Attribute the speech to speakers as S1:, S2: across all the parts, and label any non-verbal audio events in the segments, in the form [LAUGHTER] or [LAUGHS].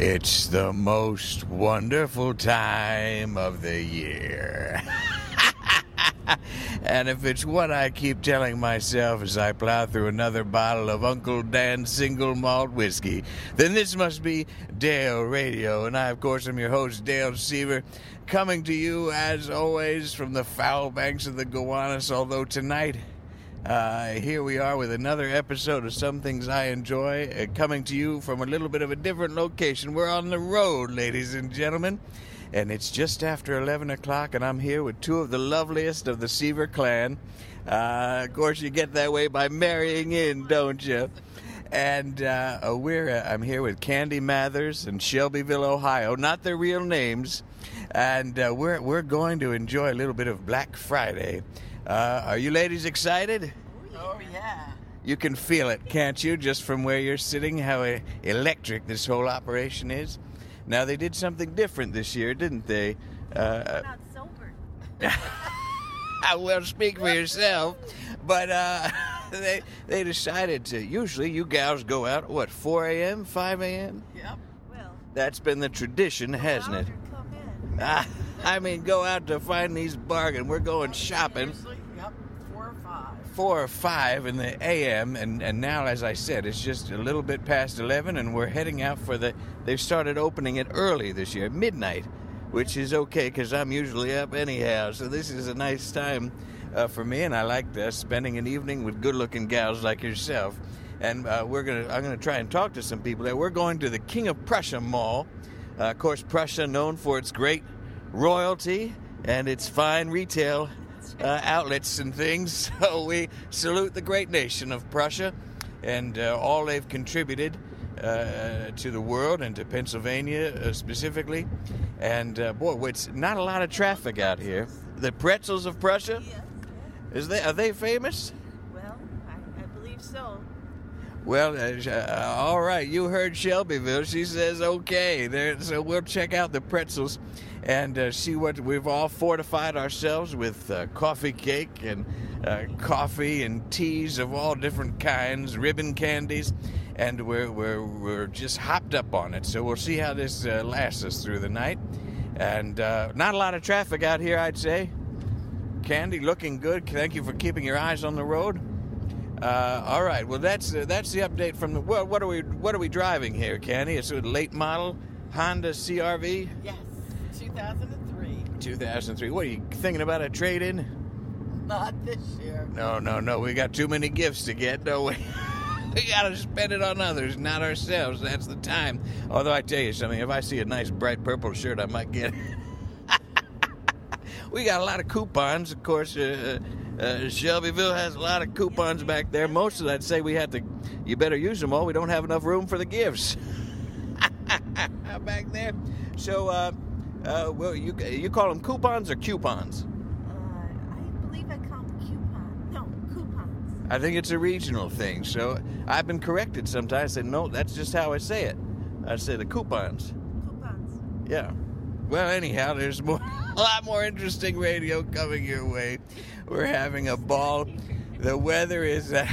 S1: It's the most wonderful time of the year. [LAUGHS] and if it's what I keep telling myself as I plow through another bottle of Uncle Dan's single malt whiskey, then this must be Dale Radio. And I, of course, am your host, Dale Seever, coming to you, as always, from the foul banks of the Gowanus. Although tonight, uh, here we are with another episode of Some Things I Enjoy, uh, coming to you from a little bit of a different location. We're on the road, ladies and gentlemen, and it's just after 11 o'clock, and I'm here with two of the loveliest of the Seever clan. Uh, of course, you get that way by marrying in, don't you? And uh, we're uh, I'm here with Candy Mathers in Shelbyville, Ohio. Not their real names, and uh, we're we're going to enjoy a little bit of Black Friday. Uh, are you ladies excited?
S2: Oh yeah.
S1: You can feel it, can't you, just from where you're sitting, how e- electric this whole operation is? Now, they did something different this year, didn't they? Uh,
S3: not sober. [LAUGHS]
S1: I will speak for yourself, but uh, [LAUGHS] they they decided to. Usually, you gals go out what 4 a.m., 5 a.m.
S2: Yep.
S3: Well,
S1: That's been the tradition, hasn't it?
S3: louder come in. [LAUGHS]
S1: I mean, go out to find these bargains. We're going shopping.
S2: Usually, yep, four or five.
S1: Four or five in the a.m. and and now, as I said, it's just a little bit past eleven, and we're heading out for the. They've started opening it early this year, midnight, which is okay because I'm usually up anyhow. So this is a nice time uh, for me, and I like uh, spending an evening with good-looking gals like yourself. And uh, we're gonna, I'm gonna try and talk to some people there. We're going to the King of Prussia Mall. Uh, of course, Prussia known for its great royalty and its fine retail uh, outlets and things. [LAUGHS] So we salute the great nation of Prussia and uh, all they've contributed uh, to the world and to Pennsylvania uh, specifically. And uh, boy, it's not a lot of traffic out here. The pretzels of Prussia,
S3: Yes,
S1: is they are they famous?
S3: well, I, I believe so.
S1: Well, uh, uh, all right. You heard Shelbyville. She says okay. There, so we'll check out the pretzels and uh, see what we've all fortified ourselves with uh, coffee cake and uh, coffee and teas of all different kinds, ribbon candies, and we're we're we're just hopped up on it. So we'll see how this uh, lasts us through the night. And not a lot of traffic out here, I'd say. Candy, looking good. Thank you for keeping your eyes on the road. Uh, all right. Well, that's uh, that's the update from the. Well, what are we what are we driving here, Candy? It's a late model Honda CRV,
S2: Yes. 2003.
S1: 2003. What are you thinking about a trade in?
S2: Not this year.
S1: No, no, no. We got too many gifts to get, don't we? [LAUGHS] we gotta spend it on others, not ourselves. That's the time. Although I tell you something, if I see a nice bright purple shirt, I might get [LAUGHS] it. [LAUGHS] we got a lot of coupons, of course. Uh, uh, Shelbyville has a lot of coupons back there. Most of that say we had to. You better use them all. We don't have enough room for the gifts [LAUGHS] back there. So, uh, uh, well, you you call them coupons or coupons?
S3: Uh, I believe I call them coupon. No, coupons.
S1: I think it's a regional thing. So I've been corrected sometimes. I said, no, that's just how I say it. I say the coupons.
S3: Coupons.
S1: Yeah. Well, anyhow, there's more, [LAUGHS] a lot more interesting radio coming your way. We're having a ball. The weather is. Uh,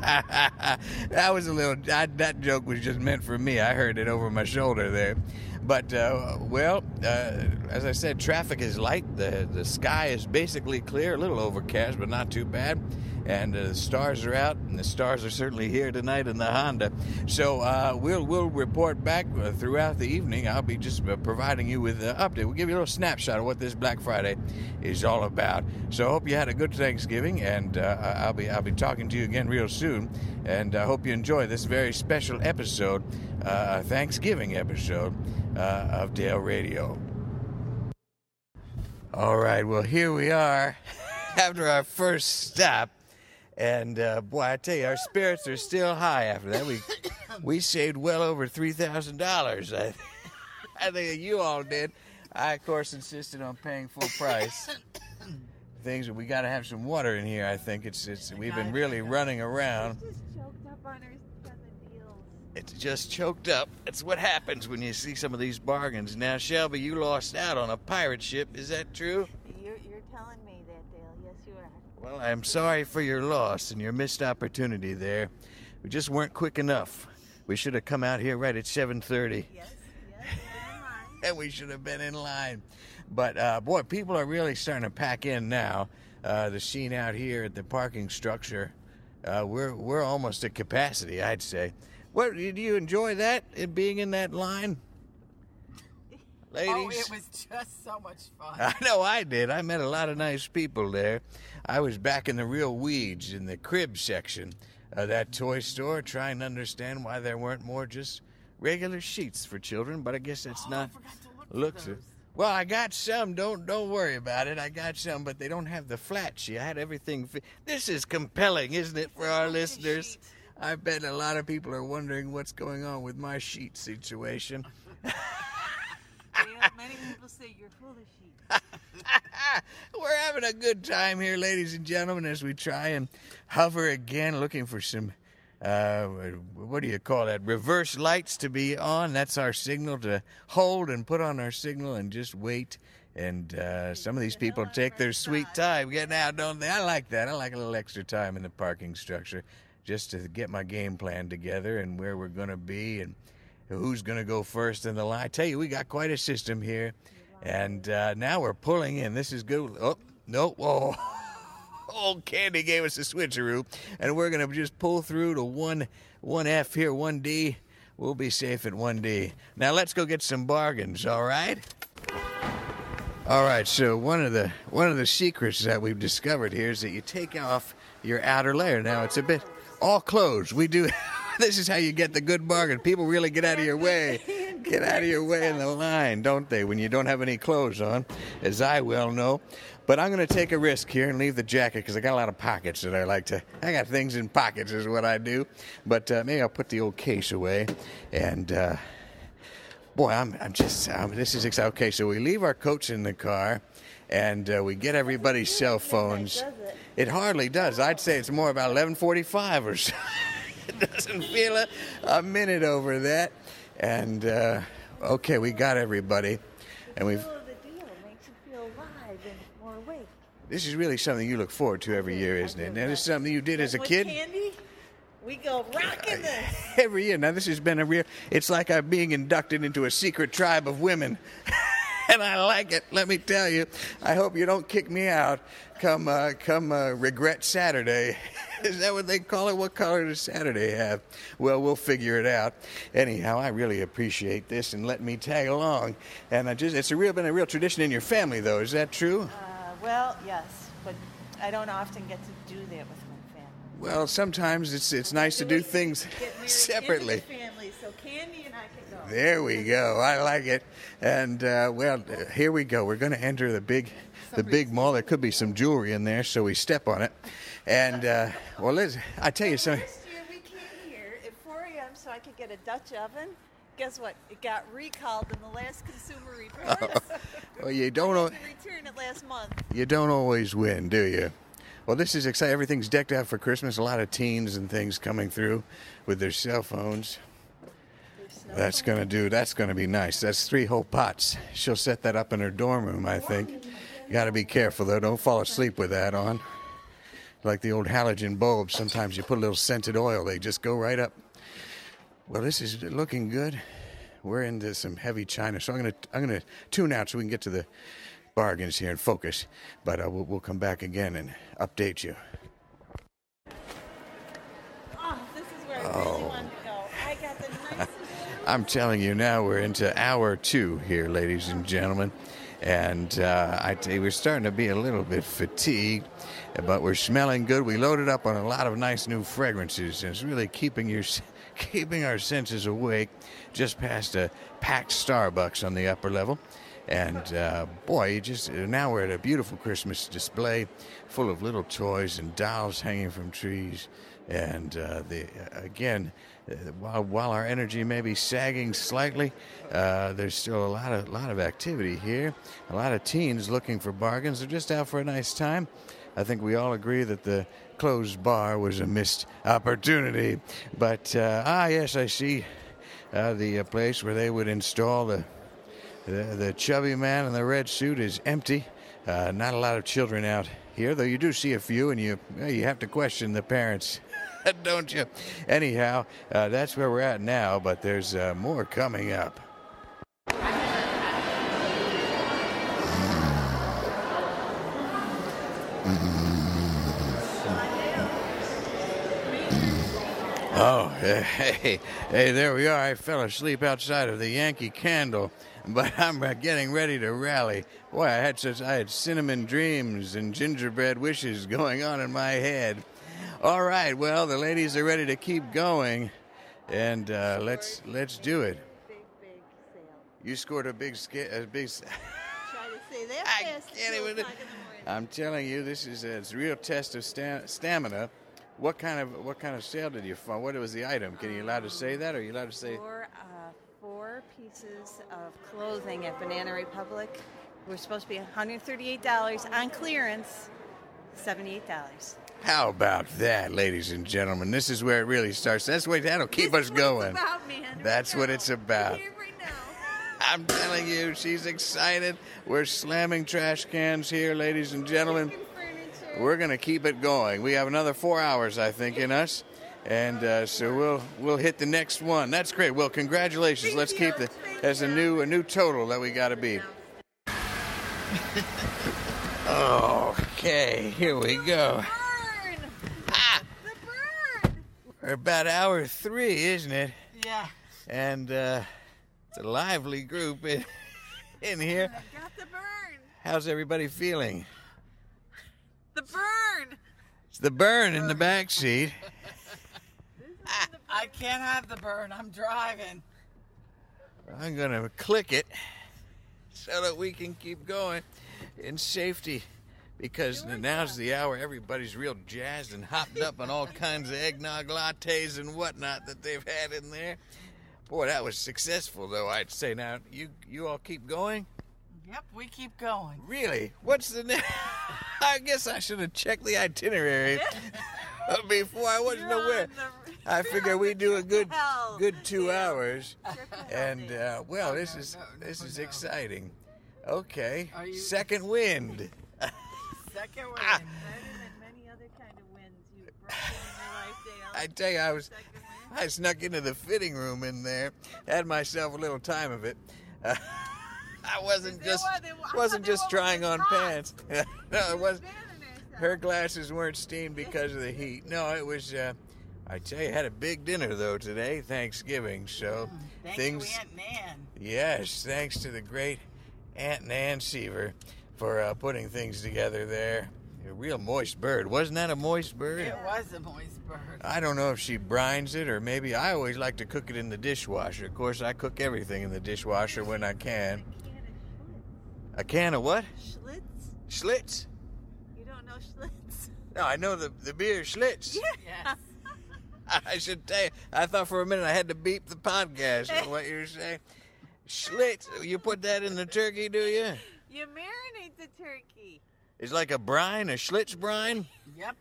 S1: [LAUGHS] that was a little. That, that joke was just meant for me. I heard it over my shoulder there. But uh, well, uh, as I said, traffic is light. the The sky is basically clear, a little overcast, but not too bad. And uh, the stars are out, and the stars are certainly here tonight in the Honda. So uh, we'll we'll report back uh, throughout the evening. I'll be just uh, providing you with an update. We'll give you a little snapshot of what this Black Friday is all about. So I hope you had a good Thanksgiving, and I'll be I'll be talking to you again real soon. And I hope you enjoy this very special episode, uh, Thanksgiving episode uh, of Dale Radio. All right, well here we are [LAUGHS] after our first stop. And uh, boy, I tell you, our spirits are still high after that. We we saved well over three thousand dollars. I [LAUGHS] I think you all did. I of course insisted on paying full price. Things we got to have some water in here. I think it's it's we've been really running around. [LAUGHS]
S3: Just choked up on our seven deals.
S1: It's just choked up. That's what happens when you see some of these bargains. Now, Shelby, you lost out on a pirate ship. Is that true?
S3: You're, you're telling me that, Dale. Yes, you are.
S1: Well, I'm sorry for your loss and your missed opportunity there. We just weren't quick enough. We should have come out here right at 7:30,
S3: Yes, yes, [LAUGHS]
S1: and we should have been in line. But uh, boy, people are really starting to pack in now. Uh, the scene out here at the parking structure, uh, we're we're almost at capacity, I'd say. What did you enjoy that? uh, Being in that line, [LAUGHS] ladies?
S2: Oh, it was just so much fun. [LAUGHS]
S1: I know I did. I met a lot of nice people there. I was back in the real weeds in the crib section of that toy store trying to understand why there weren't more just regular sheets for children, but I guess that's
S2: Oh,
S1: not
S2: forgot to look for
S1: looks. Well, I got some. Don't don't worry about it. I got some, but they don't have the flat sheet. I had everything. Fi- this is compelling, isn't it, for our listeners? I bet a lot of people are wondering what's going on with my sheet situation.
S3: Yeah, many people say you're full of sheep. [LAUGHS]
S1: We're having a good time here, ladies and gentlemen, as we try and hover again, looking for some, uh, what do you call that? Reverse lights to be on. That's our signal to hold and put on our signal and just wait. And uh, some of these people take their sweet time getting out, don't they? I like that. I like a little extra time in the parking structure just to get my game plan together and where we're going to be and who's going to go first in the line. I tell you, we got quite a system here. And uh, now we're pulling in. This is good. Oh, no. Whoa. [LAUGHS] Old Candy gave us a switcheroo. And we're going to just pull through to 1, 1F here, 1D. We'll be safe at 1D. Now let's go get some bargains, all right? All right, so one of the one of the secrets that we've discovered here is that you take off your outer layer. Now it's a bit all closed. We do [LAUGHS] this is how you get the good bargain. People really get out of your way. [LAUGHS] Get out of your way in the line, don't they, when you don't have any clothes on, as I well know. But I'm going to take a risk here and leave the jacket because I got a lot of pockets that I like to. I got things in pockets, is what I do. But uh, maybe I'll put the old case away and. Uh, Boy, I'm, I'm just, um, this is exciting. Okay, so we leave our coats in the car and uh, we get everybody's cell phones.
S3: it?
S1: It hardly does. I'd say it's more about 11:45 or so. [LAUGHS] it doesn't feel a, a minute over that. And uh, okay, we got everybody, and we've.
S3: Middle of the deal makes you feel alive and more awake.
S1: This is really something you look forward to every year, isn't it? Now, this is something you did as a kid.
S3: candy, we go rocking this. [LAUGHS]
S1: every year. Now this has been a real. It's like I'm being inducted into a secret tribe of women, [LAUGHS] and I like it. Let me tell you. I hope you don't kick me out. Come, uh, come, uh, regret Saturday. [LAUGHS] Is that what they call it? What color does Saturday have? Well, we'll figure it out. Anyhow, I really appreciate this and let me tag along. And I just—it's a real been a real tradition in your family, though. Is that true?
S3: Uh, well, yes, but I don't often get to do that with my family.
S1: Well, sometimes it's it's nice to do things [LAUGHS] separately.
S3: family, so Candy and I can.
S1: There we go. I like it. And uh, well, here we go. We're going to enter the big, the big mall. There could be some jewelry in there, so we step on it. And uh, well, let's. I tell you something.
S3: Last year we came here at 4 a.m. so I could get a Dutch oven. Guess what? It got recalled in the last Consumer Reports. [LAUGHS]
S1: Well, you don't. al-
S3: return it last month.
S1: You don't always win, do you? Well, this is exciting. Everything's decked out for Christmas. A lot of teens and things coming through with their cell phones. That's gonna do. That's gonna be nice. That's three whole pots. She'll set that up in her dorm room, I think. You Got to be careful though. Don't fall asleep with that on. Like the old halogen bulbs. Sometimes you put a little scented oil, they just go right up. Well, this is looking good. We're into some heavy china, so I'm gonna I'm gonna tune out so we can get to the bargains here and focus. But uh, we'll, we'll come back again and update you.
S3: Oh, this is where I really wanted to go. I got the nicest
S1: I'm telling you now, we're into hour two here, ladies and gentlemen. And uh, I tell you, we're starting to be a little bit fatigued, but we're smelling good. We loaded up on a lot of nice new fragrances, and it's really keeping your [LAUGHS] keeping our senses awake. Just past a packed Starbucks on the upper level, and uh, boy, you just now we're at a beautiful Christmas display, full of little toys and dolls hanging from trees, and uh, the again. While, while our energy may be sagging slightly, uh, there's still a lot of lot of activity here. A lot of teens looking for bargains. They're just out for a nice time. I think we all agree that the closed bar was a missed opportunity. But uh, ah, yes, I see uh, the uh, place where they would install the, the the chubby man in the red suit is empty. Uh, not a lot of children out here, though you do see a few, and you you have to question the parents, [LAUGHS] don't you? Anyhow, uh, that's where we're at now, but there's uh, more coming up. Oh, [LAUGHS] hey, hey, there we are. I fell asleep outside of the Yankee Candle, but [LAUGHS] I'm uh, getting ready to rally. Boy, I had such I had cinnamon dreams and gingerbread wishes going on in my head. All right, well, the ladies are ready to keep going, and uh, let's let's do it.
S3: Big.
S1: You scored a big sca- a big. [LAUGHS] I can't even. I'm telling you, this is a, it's a real test of sta- stamina. What kind of what kind of sale did you find? What was the item? Can you allowed to say that, or are you allowed to say?
S3: Four, uh, four pieces of clothing at Banana Republic. We're supposed to be $138 on clearance. $78.
S1: How about that, ladies and gentlemen? This is where it really starts. That's what that'll keep us
S3: This is
S1: going.
S3: About, man.
S1: That's what it's about.
S3: Here, right now.
S1: I'm telling you, she's excited. We're slamming trash cans here, ladies and gentlemen. We're gonna keep it going. We have another four hours, I think, in us, and uh, so we'll we'll hit the next one. That's great. Well, congratulations. Let's keep the as a new a new total that we got to be. [LAUGHS] okay, here we go.
S3: Burn!
S1: Ah,
S3: The burn!
S1: We're about hour three, isn't it?
S2: Yeah.
S1: And uh, it's a lively group in, [LAUGHS] in here.
S3: I got the burn!
S1: How's everybody feeling?
S3: The burn!
S1: It's the burn in the back seat.
S2: I can't have the burn. I'm driving.
S1: I'm gonna click it so that we can keep going in safety. Because now's the hour everybody's real jazzed and hopped up on all kinds of eggnog lattes and whatnot that they've had in there. Boy, that was successful, though. I'd say. Now, you you all keep going.
S2: Yep, we keep going.
S1: Really? What's the next? [LAUGHS] I guess I should have checked the itinerary [LAUGHS] before. I wasn't
S3: You're
S1: aware.
S3: the-
S1: I figure we do a good good two
S3: Yeah.
S1: hours. [LAUGHS] And uh, well,
S2: No,
S1: this
S2: no,
S1: is
S2: no,
S1: this
S2: no,
S1: is exciting. Okay,
S2: Are you-
S1: second wind.
S2: Second one.
S1: Ah.
S3: Better than many other kind of winds you've in your life, Dale. [LAUGHS]
S1: I tell you, I was, I snuck into the fitting room in there, had myself a little time of it. Uh, [LAUGHS] I wasn't just
S3: was- [LAUGHS] there was- I
S1: wasn't just trying on
S3: spot.
S1: pants. no, it was. Her glasses weren't steamed because of the heat. No, it was. Uh, I tell you, had a big dinner though today, Thanksgiving. So
S2: Thank
S1: things.
S2: you, Aunt Nan.
S1: Yes, thanks to the great Aunt Nan Seever for uh, putting things together there. A real moist bird. Wasn't that a moist bird?
S2: It was a moist bird.
S1: I don't know if she brines it or maybe I always like to cook it in the dishwasher. Of course, I cook everything in the dishwasher when I can. A can of what?
S3: Schlitz?
S1: Schlitz?
S3: You don't know Schlitz?
S1: No, I know the, the beer Schlitz.
S2: Yes. [LAUGHS]
S1: I should tell you, I thought for a minute I had to beep the podcast with what you were saying. Schlitz, you put that in the turkey, do you?
S3: You marinate the turkey.
S1: It's like a brine, a Schlitz brine.
S2: Yep.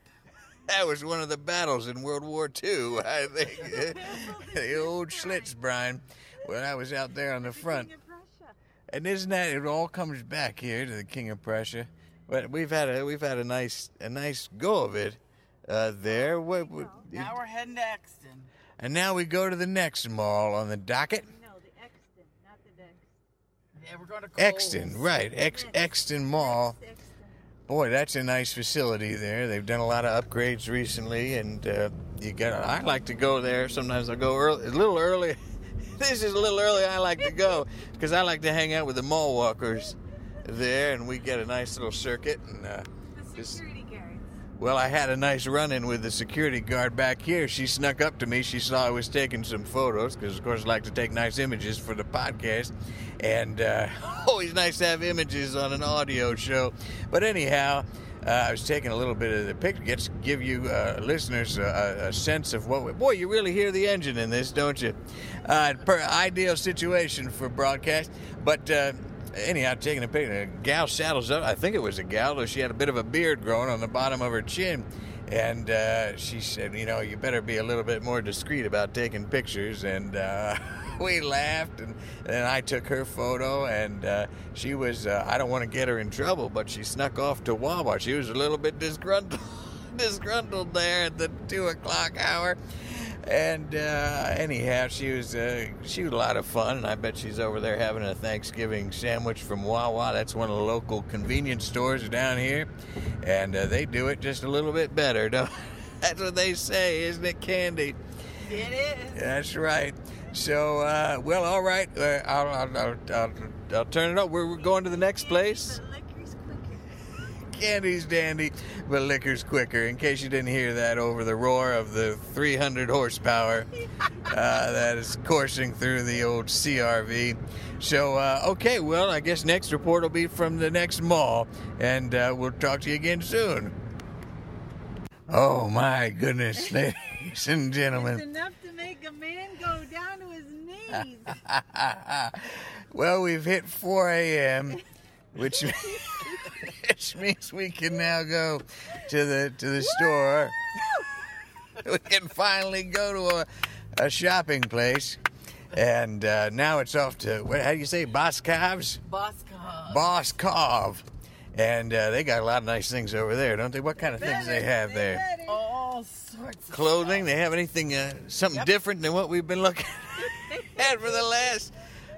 S1: That was one of the battles in World War II, I think. [LAUGHS] the old Schlitz brine. When I was out there on the front.
S3: King of Prussia.
S1: And isn't that it all comes back here to the King of Prussia? But we've had a we've had a nice a nice go of it uh, there. What, what-
S2: Now we're heading to Exton.
S1: and now we go to the next mall on the docket.
S3: No, the Exton, not the Dex.
S2: Yeah, we're going to Kohl's.
S1: Exton, right? Ex, Exton Mall. Boy, that's a nice facility there. They've done a lot of upgrades recently, and uh, you got. I like to go there. Sometimes I go early, a little early. [LAUGHS] this is a little early. I like to go because I like to hang out with the mall walkers there, and we get a nice little circuit. And uh,
S3: The
S1: Just-
S3: security guards.
S1: Well, I had a nice run-in with the security guard back here. She snuck up to me. She saw I was taking some photos because, of course, I like to take nice images for the podcast. And uh, [LAUGHS] always nice to have images on an audio show. But anyhow, uh, I was taking a little bit of the picture. Gets give you uh, listeners a, a sense of what. We, boy, you really hear the engine in this, don't you? Uh, per ideal situation for broadcast, but. Anyhow, taking a picture. A gal saddles up. I think it was a gal, though she had a bit of a beard growing on the bottom of her chin. And uh, she said, you know, you better be a little bit more discreet about taking pictures. And uh, [LAUGHS] we laughed, and then I took her photo, and uh, she was. Uh, I don't want to get her in trouble, but she snuck off to Wawa. She was a little bit disgruntled, [LAUGHS] disgruntled there at the two o'clock hour. And uh, anyhow, she was uh, she was a lot of fun, and I bet she's over there having a Thanksgiving sandwich from Wawa. That's one of the local convenience stores down here, and uh, they do it just a little bit better. [LAUGHS] Don't? That's what they say, isn't it, Candy?
S2: It is.
S1: That's right. So, uh, well, all right. Uh, I'll, I'll, I'll, I'll, I'll turn it up. We're, we're going to the next place.
S3: The liquor's quicker.
S1: Candy's dandy, but liquor's quicker. In case you didn't hear that over the roar of the 300 horsepower uh, that is coursing through the old CRV. So, uh, okay, well, I guess next report will be from the next mall, and uh, we'll talk to you again soon. Oh, my goodness, [LAUGHS] ladies and gentlemen.
S3: It's enough to make a man go down to his knees. [LAUGHS]
S1: well, we've hit 4 a.m., which [LAUGHS] [LAUGHS] which means we can now go to the to the store. we can finally go to a, a shopping place, and uh, now it's off to what? How do you say, Boscov's?
S2: Bosco.
S1: Boss Cove. And uh, they got a lot of nice things over there, don't they? What kind of things they have there?
S2: All sorts of
S1: Clothing? They have anything, uh, something
S2: Yep.
S1: different than what we've been looking [LAUGHS] at for the last,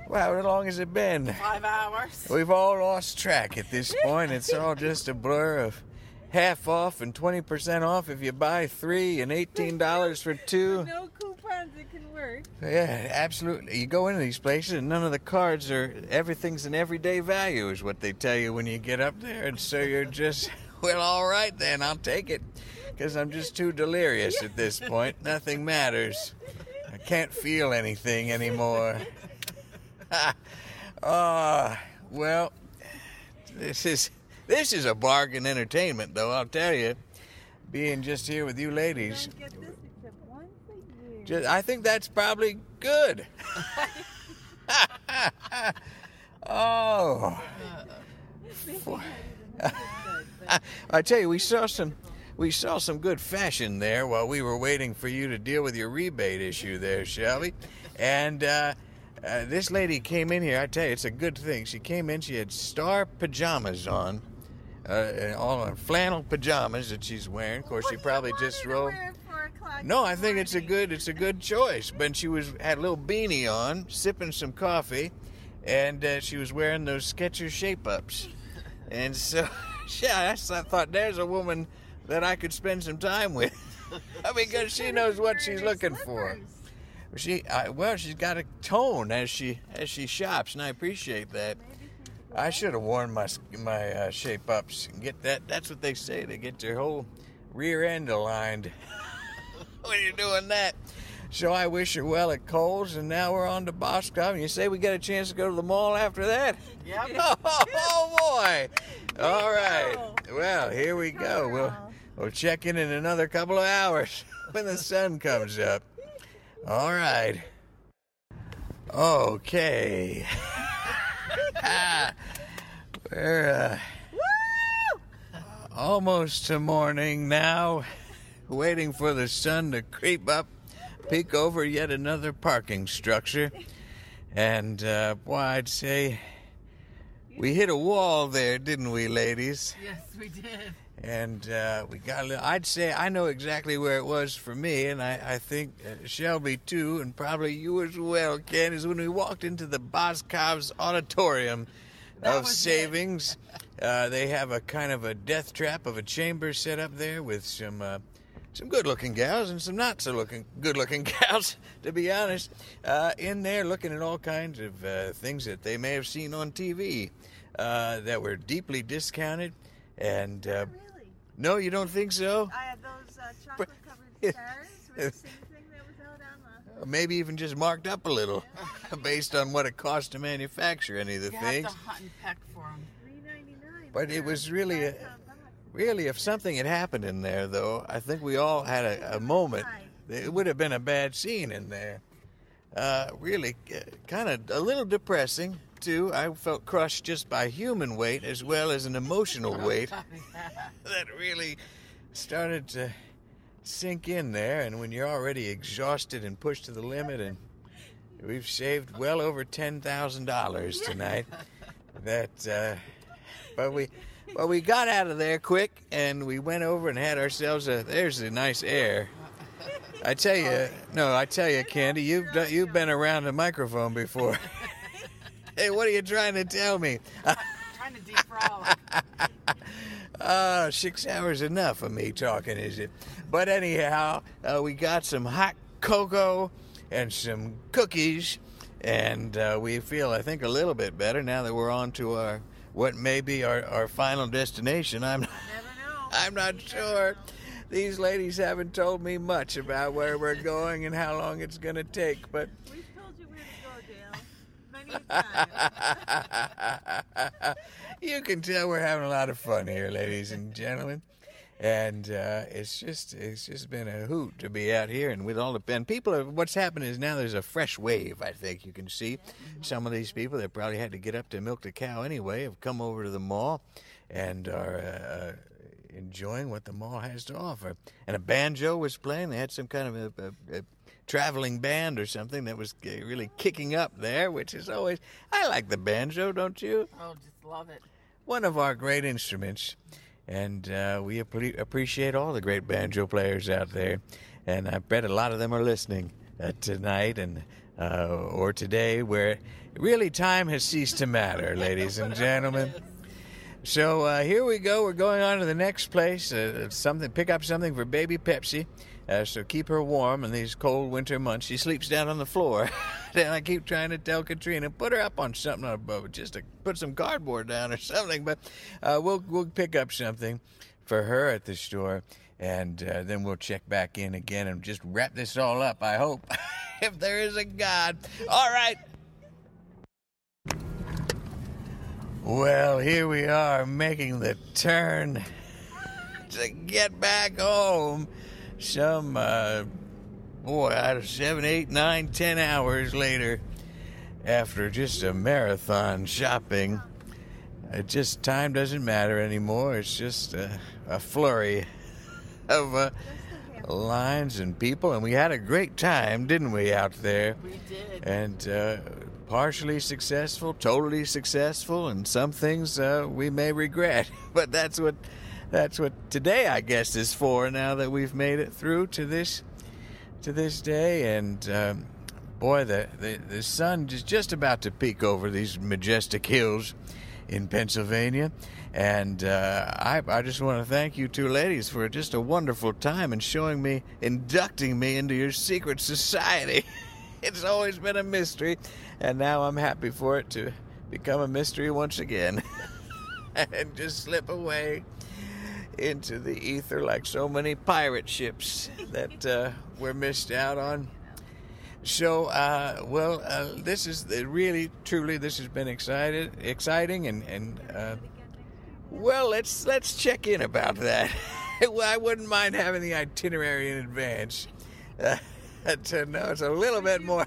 S1: wow, how long has it been?
S2: Five hours.
S1: We've all lost track at this point. It's all just a blur of half off and 20% off if you buy three and $18 for two. [LAUGHS]
S3: No coupons that can work.
S1: Yeah, absolutely. You go into these places and none of the cards are, everything's an everyday value, is what they tell you when you get up there. And so you're just, [LAUGHS] well, all right then, I'll take it. Because I'm just too delirious at this point. Nothing matters. I can't feel anything anymore. Ah, [LAUGHS] well, this is this is a bargain entertainment, though. I'll tell you, being just here with you ladies,
S3: Don't get this except once a year.
S1: just, I think that's probably good. [LAUGHS] oh, [LAUGHS] I tell you, we saw some. We saw some good fashion there while we were waiting for you to deal with your rebate issue there, Shelby. And uh, uh, this lady came in here. I tell you, it's a good thing. She came in. She had star pajamas on, uh, all on flannel pajamas that she's wearing. Of course, she probably just rolled. No, I think it's a good it's a good choice. But she was had a little beanie on, sipping some coffee, and uh, she was wearing those Skechers shape ups. [LAUGHS] And so, [LAUGHS] yeah, I thought there's a woman that I could spend some time with, [LAUGHS] because she knows what she's looking for. She I, well, she's got a tone as she as she shops, and I appreciate that. I should have worn my my uh, shape ups and get that. That's what they say. They get your whole rear end aligned [LAUGHS] when you're doing that. So I wish her well at Kohl's, and now we're on to Boscov. And you say we get a chance to go to the mall after that?
S2: Yep. [LAUGHS]
S1: Oh, boy! All right. Well, here we go. We'll we'll check in in another couple of hours [LAUGHS] when the sun comes up. All right. Okay. [LAUGHS] We're uh, almost to morning now, waiting for the sun to creep up, peek over yet another parking structure. And, uh, boy, I'd say we hit a wall there, didn't we, ladies?
S2: Yes, we did.
S1: And uh, we got. A little, I'd say I know exactly where it was for me, and I, I think uh, Shelby too, and probably you as well, Ken. Is when we walked into the Boscov's auditorium
S2: That
S1: of savings. [LAUGHS] Uh, they have a kind of a death trap of a chamber set up there with some. Uh, some good-looking gals and some not so looking good-looking [LAUGHS] gals, to be honest, uh, in there looking at all kinds of uh, things that they may have seen on TV uh, that were deeply discounted. And uh? No, you don't think so?
S3: I had those uh, [LAUGHS] chocolate covered stars with the same thing that was out on the.
S1: Maybe even just marked up a little, [LAUGHS] based on what it cost to manufacture any of the
S2: You
S1: things.
S2: have to hunt and peck for them.
S3: Three ninety nine.
S1: But it was really a- Really, if something had happened in there, though, I think we all had a, a moment. It would have been a bad scene in there. Uh, really, kind of a little depressing, too. I felt crushed just by human weight as well as an emotional weight [LAUGHS] that really started to sink in there. And when you're already exhausted and pushed to the limit, and we've saved well over ten thousand dollars tonight. That, uh, but we, well, we got out of there quick, and we went over and had ourselves a. There's a nice air. I tell you, no, I tell you, Candy, you've done, you've been around a microphone before. [LAUGHS] hey, what are you trying to tell me?
S2: Trying to defraud. [LAUGHS]
S1: Uh, six hours enough of me talking, is it? But anyhow, uh, we got some hot cocoa and some cookies, and uh, we feel, I think, a little bit better now that we're on to our what may be our, our final destination. I'm
S2: Never [LAUGHS] know.
S1: I'm not sure. These ladies haven't told me much about where we're going and how long it's going to take, but
S3: We've told you where to go, Dale. Many [LAUGHS] times.
S1: you can tell we're having a lot of fun here, ladies and gentlemen. And uh, it's just it's just been a hoot to be out here and with all the and people are what's happened is now there's a fresh wave I think you can see some of these people that probably had to get up to milk the cow anyway have come over to the mall and are uh, uh, enjoying what the mall has to offer and a banjo was playing they had some kind of a, a, a traveling band or something that was uh, really kicking up there which is always I like the banjo don't you
S2: Oh, just love it.
S1: one of our great instruments. And uh, we appre- appreciate all the great banjo players out there. And I bet a lot of them are listening uh, tonight and uh, or today, where really time has ceased to matter, ladies and gentlemen. [LAUGHS] So uh, here we go. We're going on to the next place. Uh, something, pick up something for baby Pepsi. Uh, so keep her warm in these cold winter months. She sleeps down on the floor, [LAUGHS] and I keep trying to tell Katrina put her up on something above, just to put some cardboard down or [LAUGHS] something. But uh, we'll we'll pick up something for her at the store, and uh, then we'll check back in again and just wrap this all up. I hope, [LAUGHS] if there is a God. All right. Well, here we are making the turn [LAUGHS] to get back home. Some, uh, boy, out of seven, eight, nine, ten hours later, after just a marathon shopping. It just time doesn't matter anymore. It's just a, a flurry [LAUGHS] of uh, lines and people, and we had a great time, didn't we, out there?
S2: We did.
S1: and uh, partially successful, totally successful, and some things uh, we may regret. [LAUGHS] But that's what that's what today, I guess, is for. Now that we've made it through to this to this day, and um, boy, the, the the sun is just about to peek over these majestic hills in Pennsylvania. And uh, I, I just want to thank you two ladies for just a wonderful time and showing me, inducting me into your secret society. [LAUGHS] [LAUGHS] it's always been a mystery, and now I'm happy for it to become a mystery once again [LAUGHS] and just slip away into the ether like so many pirate ships that uh, we're missed out on. So, uh, well, uh, this is really, truly, this has been excited, exciting, and and uh, well, let's let's check in about that. [LAUGHS] I wouldn't mind having the itinerary in advance uh, [LAUGHS] to know it's a little bit more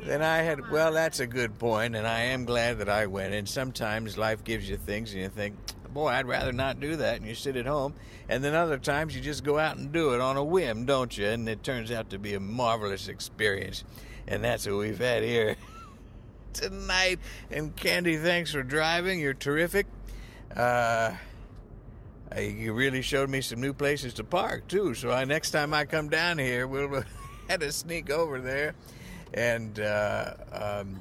S1: than I had. Well, that's a good point, and I am glad that I went. And sometimes life gives you things, and you think, boy, I'd rather not do that, and you sit at home. And then other times you just go out and do it on a whim, don't you? And it turns out to be a marvelous experience. And that's what we've had here [LAUGHS] tonight. And Candy, thanks for driving. You're terrific. Uh, uh, you really showed me some new places to park too. So I, next time I come down here, we'll [LAUGHS] have to sneak over there. And uh, um,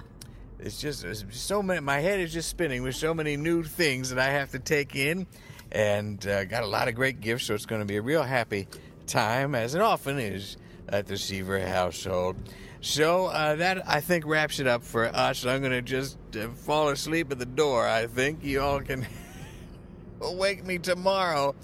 S1: it's just it's so many. My head is just spinning with so many new things that I have to take in, and uh, got a lot of great gifts. So it's going to be a real happy time, as it often is at the Seever household. So uh, that I think wraps it up for us. I'm going to just uh, fall asleep at the door. I think you all can [LAUGHS] wake me tomorrow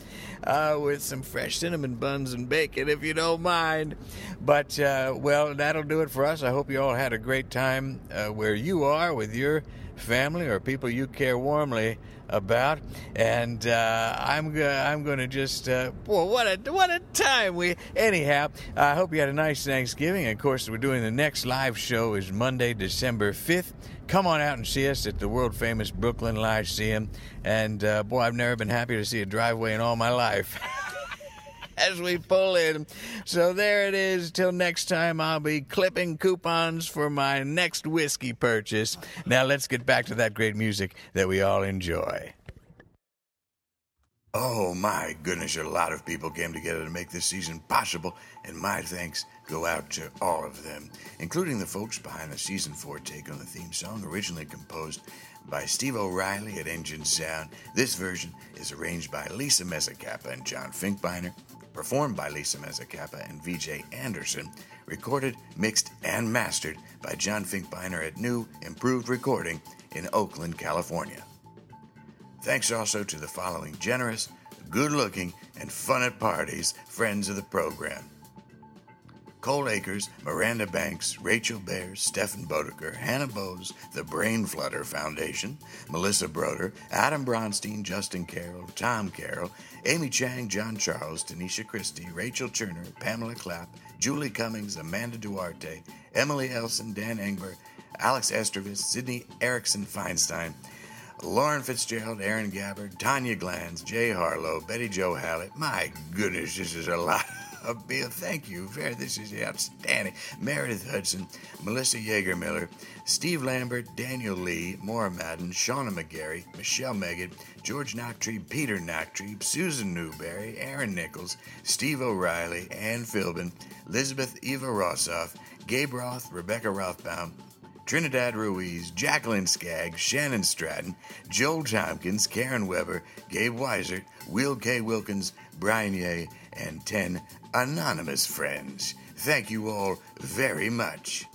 S1: uh, with some fresh cinnamon buns and bacon, if you don't mind. But, uh, well, that'll do it for us. I hope you all had a great time uh, where you are with your family or people you care warmly about. And uh, I'm go- I'm going to just uh, boy, what a what a time we. Anyhow, I hope you had a nice Thanksgiving. Of course, we're doing the next live show is Monday, December fifth. Come on out and see us at the world famous Brooklyn Lyceum. And uh, boy, I've never been happier to see a driveway in all my life. [LAUGHS] as we pull in. So there it is. Till next time, I'll be clipping coupons for my next whiskey purchase. Now let's get back to that great music that we all enjoy. Oh my goodness, a lot of people came together to make this season possible, and my thanks go out to all of them, including the folks behind the season 4 take on the theme song, originally composed by Steve O'Reilly at Engine Sound. This version is arranged by Lisa Mezzacappa and John Finkbeiner, performed by Lisa Mezzacappa and Vijay Anderson, recorded, mixed, and mastered by John Finkbeiner at New Improved Recording in Oakland, California. Thanks also to the following generous, good looking, and fun at parties friends of the program. Cole Akers, Miranda Banks, Rachel Bear, Stephen Bodeker, Hannah Bowes, the Brain Flutter Foundation, Melissa Broder, Adam Bronstein, Justin Carroll, Tom Carroll, Amy Chang, John Charles, Tanisha Christie, Rachel Turner, Pamela Clapp, Julie Cummings, Amanda Duarte, Emily Elson, Dan Engber, Alex Estrovitz, Sydney Erickson Feinstein, Lauren Fitzgerald, Aaron Gabbard, Tanya Glanz, Jay Harlow, Betty Joe Hallett. My goodness, this is a lot [LAUGHS] of beer. Thank you. Very, this is outstanding. Meredith Hudson, Melissa Yeager Miller, Steve Lambert, Daniel Lee, Maura Madden, Shauna McGarry, Michelle Meggett, George Knocktree, Peter Knocktree, Susan Newberry, Aaron Nichols, Steve O'Reilly, Ann Philbin, Elizabeth Eva Rossoff, Gabe Roth, Rebecca Rothbaum, Trinidad Ruiz, Jacqueline Skaggs, Shannon Stratton, Joel Tompkins, Karen Weber, Gabe Weisert, Will K. Wilkins, Brian Ye, and 10 anonymous friends. Thank you all very much.